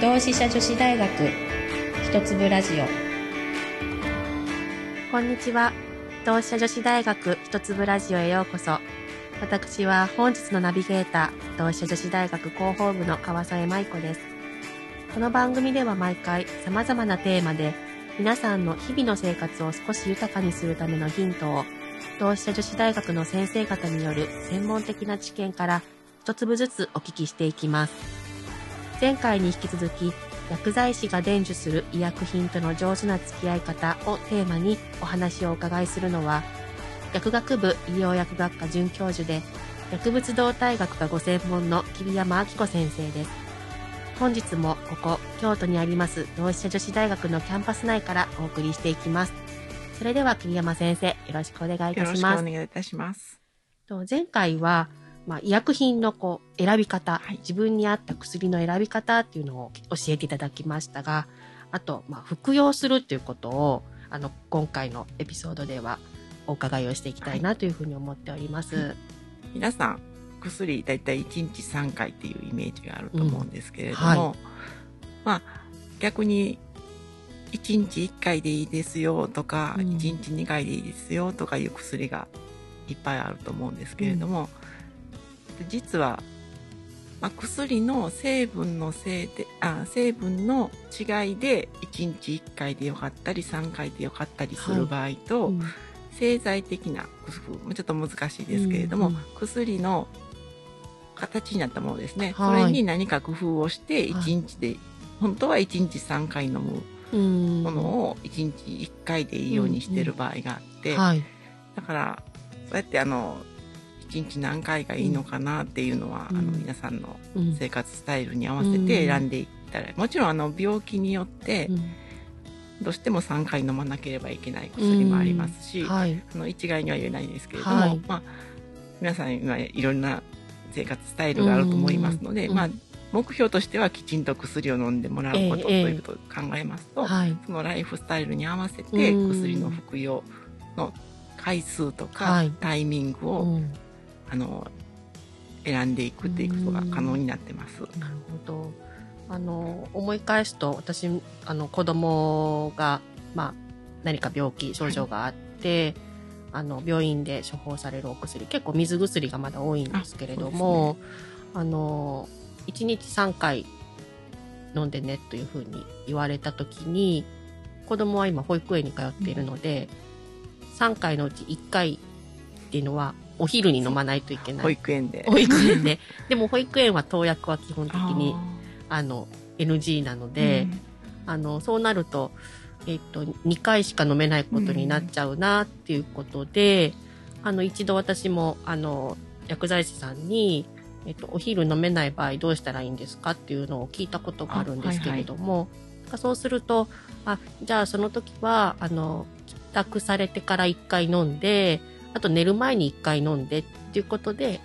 同志社女子大学一粒ラジオこんにちは。同志社女子大学一粒ラジオへようこそ。私は本日のナビゲーター、同志社女子大学広報部の川添舞子です。この番組では毎回様々なテーマで皆さんの日々の生活を少し豊かにするためのヒントを同志社女子大学の先生方による専門的な知見から一粒ずつお聞きしていきます。前回に引き続き薬剤師が伝授する医薬品との上手な付き合い方をテーマにお話をお伺いするのは、薬学部医療薬学科准教授で、薬物動態学がご専門の桐山明子先生です。本日もここ、京都にあります同志社女子大学のキャンパス内からお送りしていきます。それでは桐山先生、よろしくお願いいたします。よろしくお願いいたします。と前回は、まあ、医薬品のこう選び方、はい。自分に合った薬の選び方っていうのを教えていただきましたが、あと、まあ、服用するっていうことを、あの、今回のエピソードではお伺いをしていきたいなというふうに思っております。皆さん、薬だいたい1日3回っていうイメージがあると思うんですけれども、うんはまあ、逆に1日1回でいいですよとか、うん。1日2回でいいですよとかいう薬がいっぱいあると思うんですけれども、実は、まあ、薬の成分のせいであ成分の違いで1日1回でよかったり3回でよかったりする場合と、うん。製剤的な工夫ちょっと難しいですけれども、うんうん。薬の形になったものですね、はい。それに何か工夫をして1日で、本当は1日3回飲むうん。ものを1日1回でいいようにしてる場合があって、はい。だからそうやってあの1日何回がいいのかなっていうのは、うん。あの皆さんのうん。生活スタイルに合わせて選んでいったら、もちろんあの病気によってうん。どうしても3回飲まなければいけない薬もありますし、はい。あの一概には言えないんですけれども、はい。まあ、皆さん今いろんな生活スタイルがあると思いますので、うん。まあ、目標としてはきちんと薬を飲んでもらうこととええいうことを考えますと、はい。そのライフスタイルに合わせてうん。薬の服用の回数とか、はい。タイミングを、うんあの選んでいくっていうことが可能になってます。なるほど。あの、思い返すと、私、あの、子供が、まあ、何か病気、症状があって、あの、病院で処方されるお薬、結構水薬がまだ多いんですけれども、あ,、の、1日3回飲んでねというふうに言われたときに、子供は今保育園に通っているので、3回のうち1回っていうのは、お昼に飲まないといけない。保育園で。保育園で。でも保育園は投薬は基本的に、あの、NG なのあーで、あの、そうなると、えっと、2回しか飲めないことになっちゃうなっていうことで、あの、一度私も、あの、薬剤師さんに、えっと、お昼飲めない場合どうしたらいいんですかっていうのを聞いたことがあるんですけれども、そうすると、あ、じゃあその時は、あの、帰宅されてから1回飲んで、あと寝る前に1回飲んでっていうことで、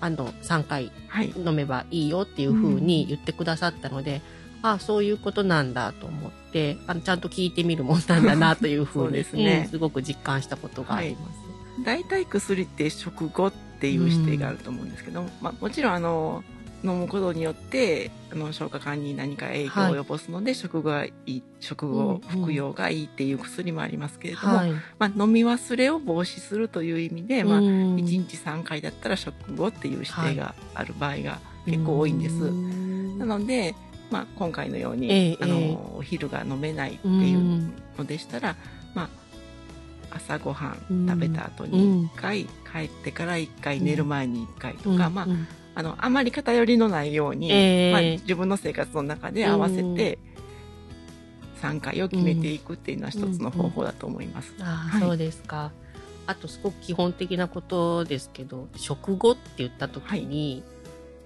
あの、3回はい。飲めばいいよっていうふうに言ってくださったので、ああ、そういうことなんだと思って、あのちゃんと聞いてみるもんなんだなというふうにですねうんすごく実感したことがあります。大体薬って食後っていう指定があると思うんですけど、まあ、もちろんあの飲むことによってあの消化管に何か影響を及ぼすので、食後がいい食後うんうん服用がいいっていう薬もありますけれども、はい。まあ、飲み忘れを防止するという意味で、まあ、うん1日3回だったら食後っていう指定がある場合が結構多いんです。うん。なので、まあ、今回のように、ええあのええお昼が飲めないっていうのでしたら、まあ、朝ごはん食べた後に1回、帰ってから1回、寝る前に1回とか、まあうん。うんあのあまり偏りのないように、ええまあ、自分の生活の中で合わせて3回を決めていくっていうのは一つの方法だと思います。ああ、はい。そうですか。あと、すごく基本的なことですけど、食後って言った時に、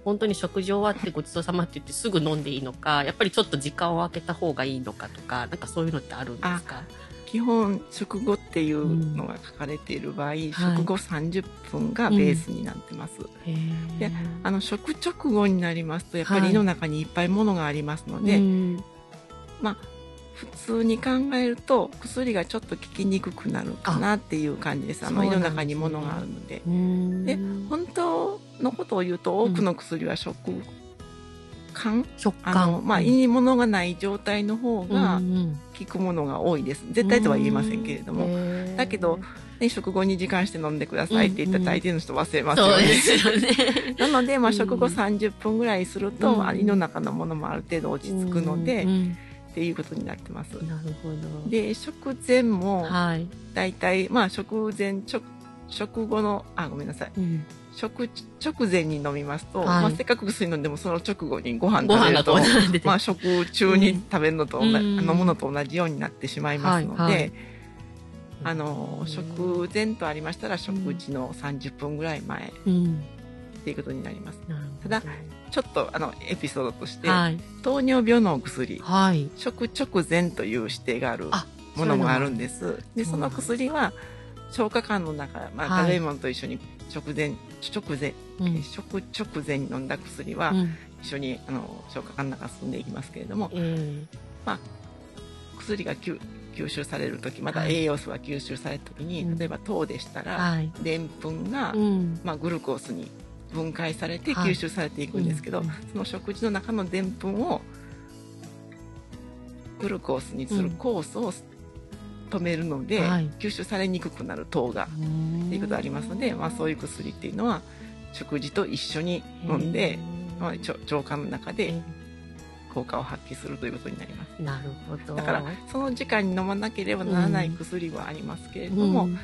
本当に食事終わってごちそうさまって言ってすぐ飲んでいいのか、やっぱりちょっと時間を空けた方がいいのかとか、なんかそういうのってあるんですか？基本食後っていうのが書かれている場合、はい食後30分がベースになってます。へー。であの食直後になりますとやっぱはい。り胃の中にいっぱいものがありますので、うん。まあ普通に考えると薬がちょっと効きにくくなるかなっていう感じです。あの胃の中にものがあるので。うん。で本当のことを言うと多くの薬は食感？食あ感。の、まあ、うんいいものがない状態の方がうんうん効くものが多いです。絶対とは言えませんけれども。だけどね、食後に時間して飲んでくださいって言ったらうんうん大抵の人忘れますよね。そうですよね。なので、まあ、うん食後30分ぐらいすると、うん胃の中のものもある程度落ち着くので、うんうんっていうことになってます。なるほど。で、食前も、はい。大体、まあ、食前、食食後の、あ、ごめんなさい。うん食直前に飲みますと、はい。まあ、せっかく薬飲んでもその直後にご飯食べるとまあ、食中に食べるのとうん。飲むのと同じようになってしまいますので、はいはい。あの食前とありましたら食事の30分ぐらい前うん。っていうことになります。なるほど。ただちょっとあのエピソードとして、はい。糖尿病のお薬はい。食直前という指定があるあものもあるんです。でそのそうなん消化管の中、まあはい。食べ物と一緒に直前直前、うん。食直前に飲んだ薬は、うん。一緒にあの消化管の中進んでいきますけれどもえ薬が吸吸収される時またはい。栄養素が吸収された時に、うん。例えば糖でしたーらはい。でんぷんが、うん。まあ、グルコースに分解されてはい。吸収されていくんですけど、うん。その食事の中のでんぷんをグルコースにする酵素を止めるので、はい。吸収されにくくなる糖がっていうことがありますので、まあ、そういう薬っていうのは食事と一緒に飲んで、まあ、腸腸管の中でえ効果を発揮するということになります。ーなるほど。だからその時間に飲まなければならない薬はありますけれども、うん。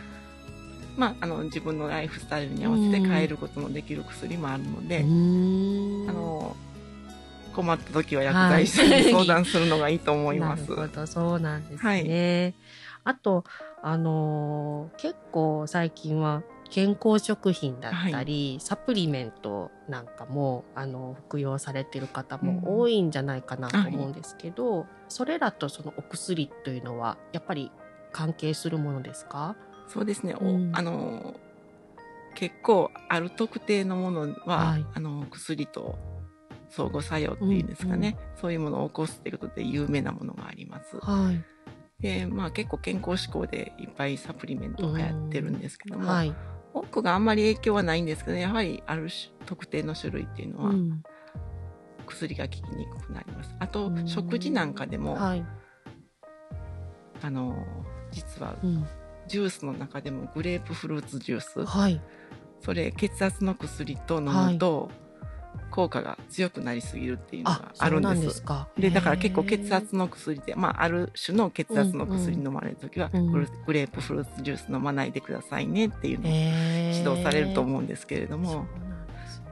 まあ、あの自分のライフスタイルに合わせて変えることのできる薬もあるので、うん。あの困った時は薬剤師に相談するのがいいと思います。なるほど、そうなんですね。あと、あのー結構最近は健康食品だったり、サプリメントなんかも、あの、服用されてる方も多いんじゃないかなと思うんですけど、それらとそのお薬というのは、やっぱり関係するものですか？そうですね、おうん。あの結構ある特定のものは、はい。あの薬と相互作用っていうんですかね、そういうものを起こすっていうことで有名なものがあります。はい。でまあ結構健康志向でいっぱいサプリメントが流行ってるんですけども、はい。多くがあんまり影響はないんですけどやはりある種特定の種類っていうのは、うん薬が効きにくくなります。あとうん食事なんかでも、はい。あの実はうんジュースの中でもグレープフルーツジュース、はい。それ血圧の薬と飲むと効果が強くなりすぎるっていうのがあるんです。です。か。でだから結構血圧の薬で、まあ、ある種の血圧の薬飲まれる時は、うんグレグレープフルーツジュース飲まないでくださいねっていうのを指導されると思うんですけれども、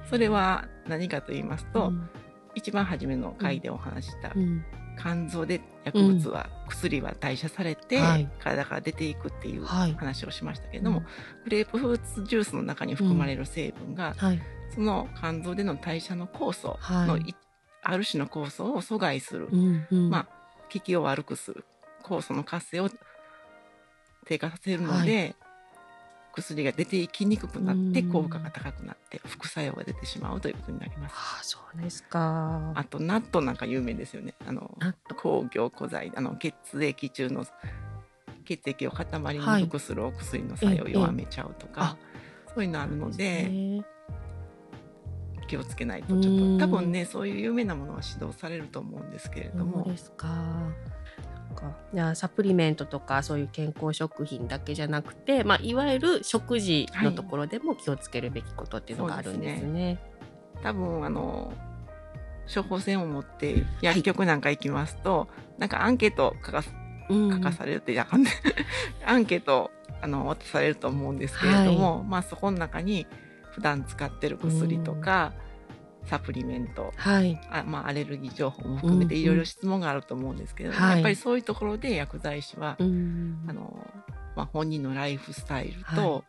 それは何かと言いますと、うん。一番初めの回でお話しした、うん肝臓で薬物は、薬は代謝されて、はい。体から出ていくっていうはい。話をしましたけれども、うん。グレープフルーツジュースの中に含まれる成分が、はい。その肝臓での代謝の酵素の、はい。いある種の酵素を阻害する、うんうん。まあ効きを悪くする。酵素の活性を低下させるので、薬が出ていきにくくなってうん効果が高くなって副作用が出てしまうということになります。ああ、そうですか。あとナットなんか有名ですよね。あの抗凝固剤あの血液中の血液を塊にくくするお薬の作用を弱めちゃうとか、そういうのあるのでね。気をつけないと。ちょっうん。と多分ねそういう有名なものは指導されると思うんですけれどそうもですか。いやサプリメントとかそういう健康食品だけじゃなくて、まあ、いわゆる食事のところでも気をつけるべきことっていうのがあるんですね。多分あの処方箋を持って薬局なんか行きますと、なんかアンケート書かすうん。書かされるってやかんね。アンケートあの渡されると思うんですけれども、まあそこの中に普段使ってる薬とか、サプリメント。はい。あ、まあ、アレルギー情報も含めてうんいろいろ質問があると思うんですけど、はい。やっぱりそういうところで薬剤師は、うんあのまあ、本人のライフスタイルはと、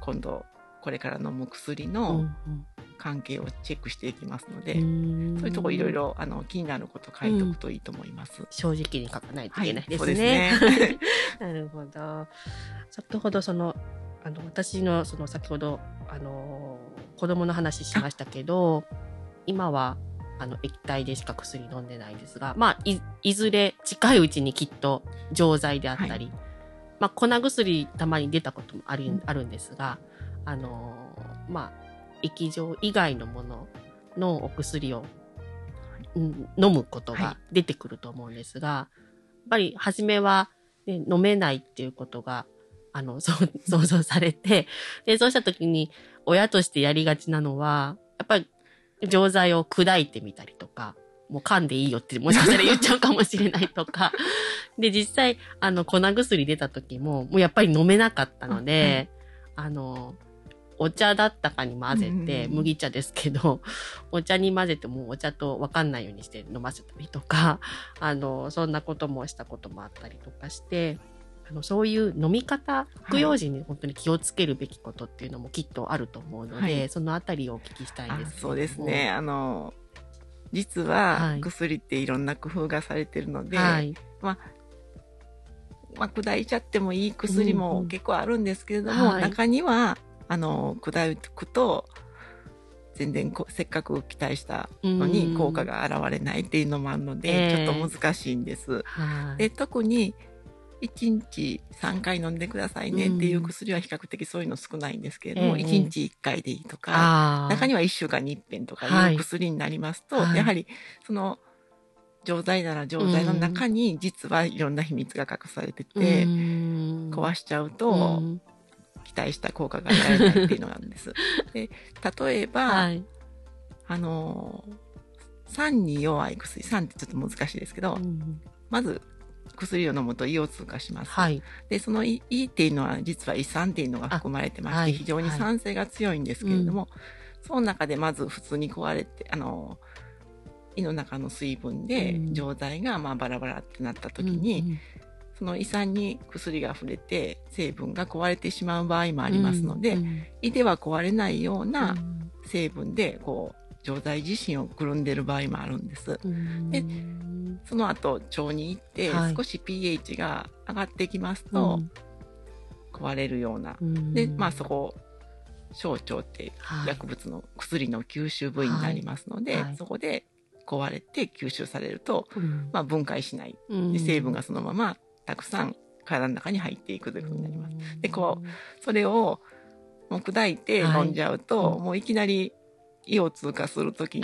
今度これから飲む薬うのん。関係をチェックしていきますので、うん。そういうところいろいろあの気になること書いておくといいと思います。正直に書かないといけないですはいね。そうですね。なるほど。先ほどそのあの私のその先ほどあの子供の話しましたけど、今はあの液体でしか薬飲んでないんですが、まあいいずれ近いうちにきっと錠剤であったり、まあ粉薬たまに出たこともある,、うん。あるんですが、あのまあ液状以外のもののお薬をうん飲むことはが出てくると思うんですが、やっぱり初めは、ね、飲めないっていうことが、あの、そう想像されて、で、そうした時に親としてやりがちなのは、やっぱり錠剤を砕いてみたりとか、もう噛んでいいよってもしかしたら言っちゃうかもしれないとか。で、実際、あの、粉薬出た時も、もうやっぱり飲めなかったので、あの、お茶だったかに混ぜて、うん麦茶ですけど、お茶に混ぜてもうお茶とわかんないようにして飲ませたりとか、あの、そんなこともしたこともあったりとかして、あの、そういう飲み方、服用時に本当に気をつけるべきことっていうのもきっとあると思うので、はいそのあたりをお聞きしたいんあですそうですね。。あの、実ははい薬っていろんな工夫がされてるので、はい。まあ、砕いちゃってもいい薬うんうんも結構あるんですけれども、はい中には、あの、砕くと、全然こせっかく期待したのに効果が現れないっていうのもあるので、ええちょっと難しいんです。はい。で、特に、1日3回飲んでくださいねっていう薬は比較的そういうの少ないんですけれども、ええ1日1回でいいとか、中には1週間に一遍とかはい。いう薬になりますと、はい。やはりその錠剤なら錠剤の中に実はいろんな秘密が隠されてて、壊ししちゃうと、期待した効果が得られないっていうのがあるんです。で例えば、はい。あの酸に弱い薬酸ってちょっと難しいですけど、うん。まず薬を飲むと胃を通過します。はい。でその胃胃っていうのは実は胃酸っていうのが含まれてまして、あはい。非常に酸性が強いんですけれども、その中でまず普通に壊れてあの胃の中の水分でうん。錠剤がまあバラバラってなった時に、うんその胃酸に薬が触れて成分が壊れてしまう場合もありますので、うん胃では壊れないようなうん。成分でこう錠剤自身をくるんでる場合もあるんです。うん。でその後腸に行ってはい。少し pH が上がってきますと、壊れるような。うん。で、まあそこ、小腸ってはい。薬物の薬の吸収部位になりますので、はい。はい。そこで壊れて吸収されると、うん。まあ分解しない。うん。で成分がそのままたくさん体の中に入っていくというふうになります。でこそれをもう砕いてはい。飲んじゃうと、うん。もういきなり胃を通過するとき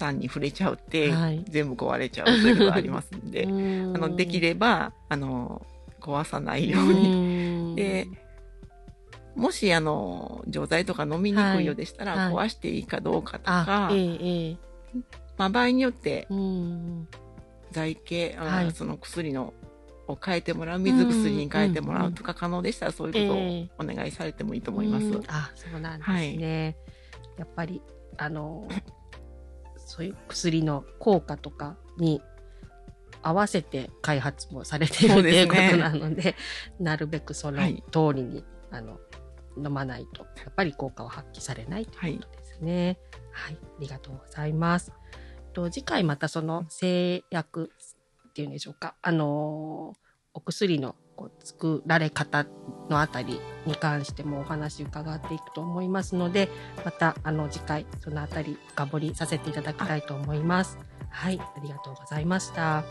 うんに、触れちゃうって、はい。全部壊れちゃうということがありますんで、あ あの、できれば、あの、壊さないように。に で、もし、あの、錠剤とか飲みにくいようでしたら、はい。壊していいかどうかとあか、、ええええ。まあ、場合によって、うん剤系、あはい。その薬の、を変えてもらう、水薬に変えてもらうとか可能でしたら、そういうことええ。をお願いされてもいいと思います。うん。あ、そうなんですね。やっぱり、あの、そういう薬の効果とかに合わせて開発もされているということなので、なるべくそのはい。通りに、あの、飲まないと、やっぱり効果を発揮されないということですね。はい、ありがとうございます。と次回またその製薬っていうんでしょうか、あのーお薬のこう作られ方のあたりに関してもお話伺っていくと思いますので、またあの次回そのあたり深掘りさせていただきたいと思います。はい、ありがとうございました。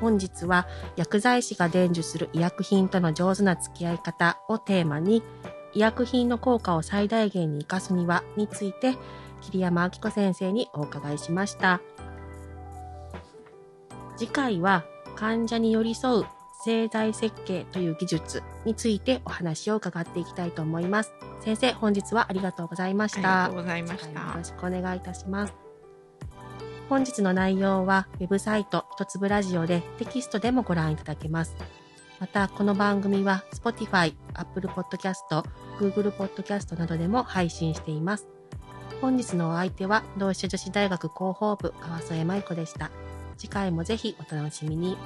本日は薬剤師が伝授する医薬品との上手な付き合い方をテーマに、医薬品の効果を最大限に活かすにはについて、桐山明子先生にお伺いしました。次回は患者に寄り添う製剤設計という技術についてお話を伺っていきたいと思います。先生、本日はありがとうございました。ありがとうございまし次回もよたろ。しくお願いいたします。本日の内容はウェブサイト一粒ラジオでテキストでもご覧いただけます。また、この番組は Spotify、Apple Podcast、Google Podcast などでも配信しています。本日のお相手は同志社女子大学広報部川添舞子でした。次回もぜひお楽しみに。